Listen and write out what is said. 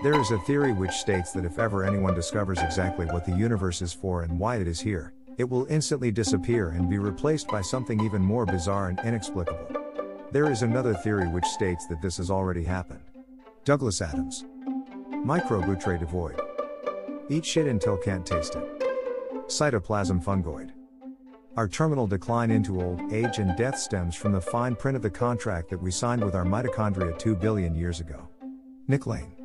There is a theory which states that if ever anyone discovers exactly what the universe is for and why it is here, it will instantly disappear and be replaced by something even more bizarre and inexplicable. There is another theory which states that this has already happened. Douglas Adams. Microbe devoid. Eat shit until can't taste it. Cytoplasm fungoid. Our terminal decline into old age and death stems from the fine print of the contract that we signed with our mitochondria 2 billion years ago. Nick Lane.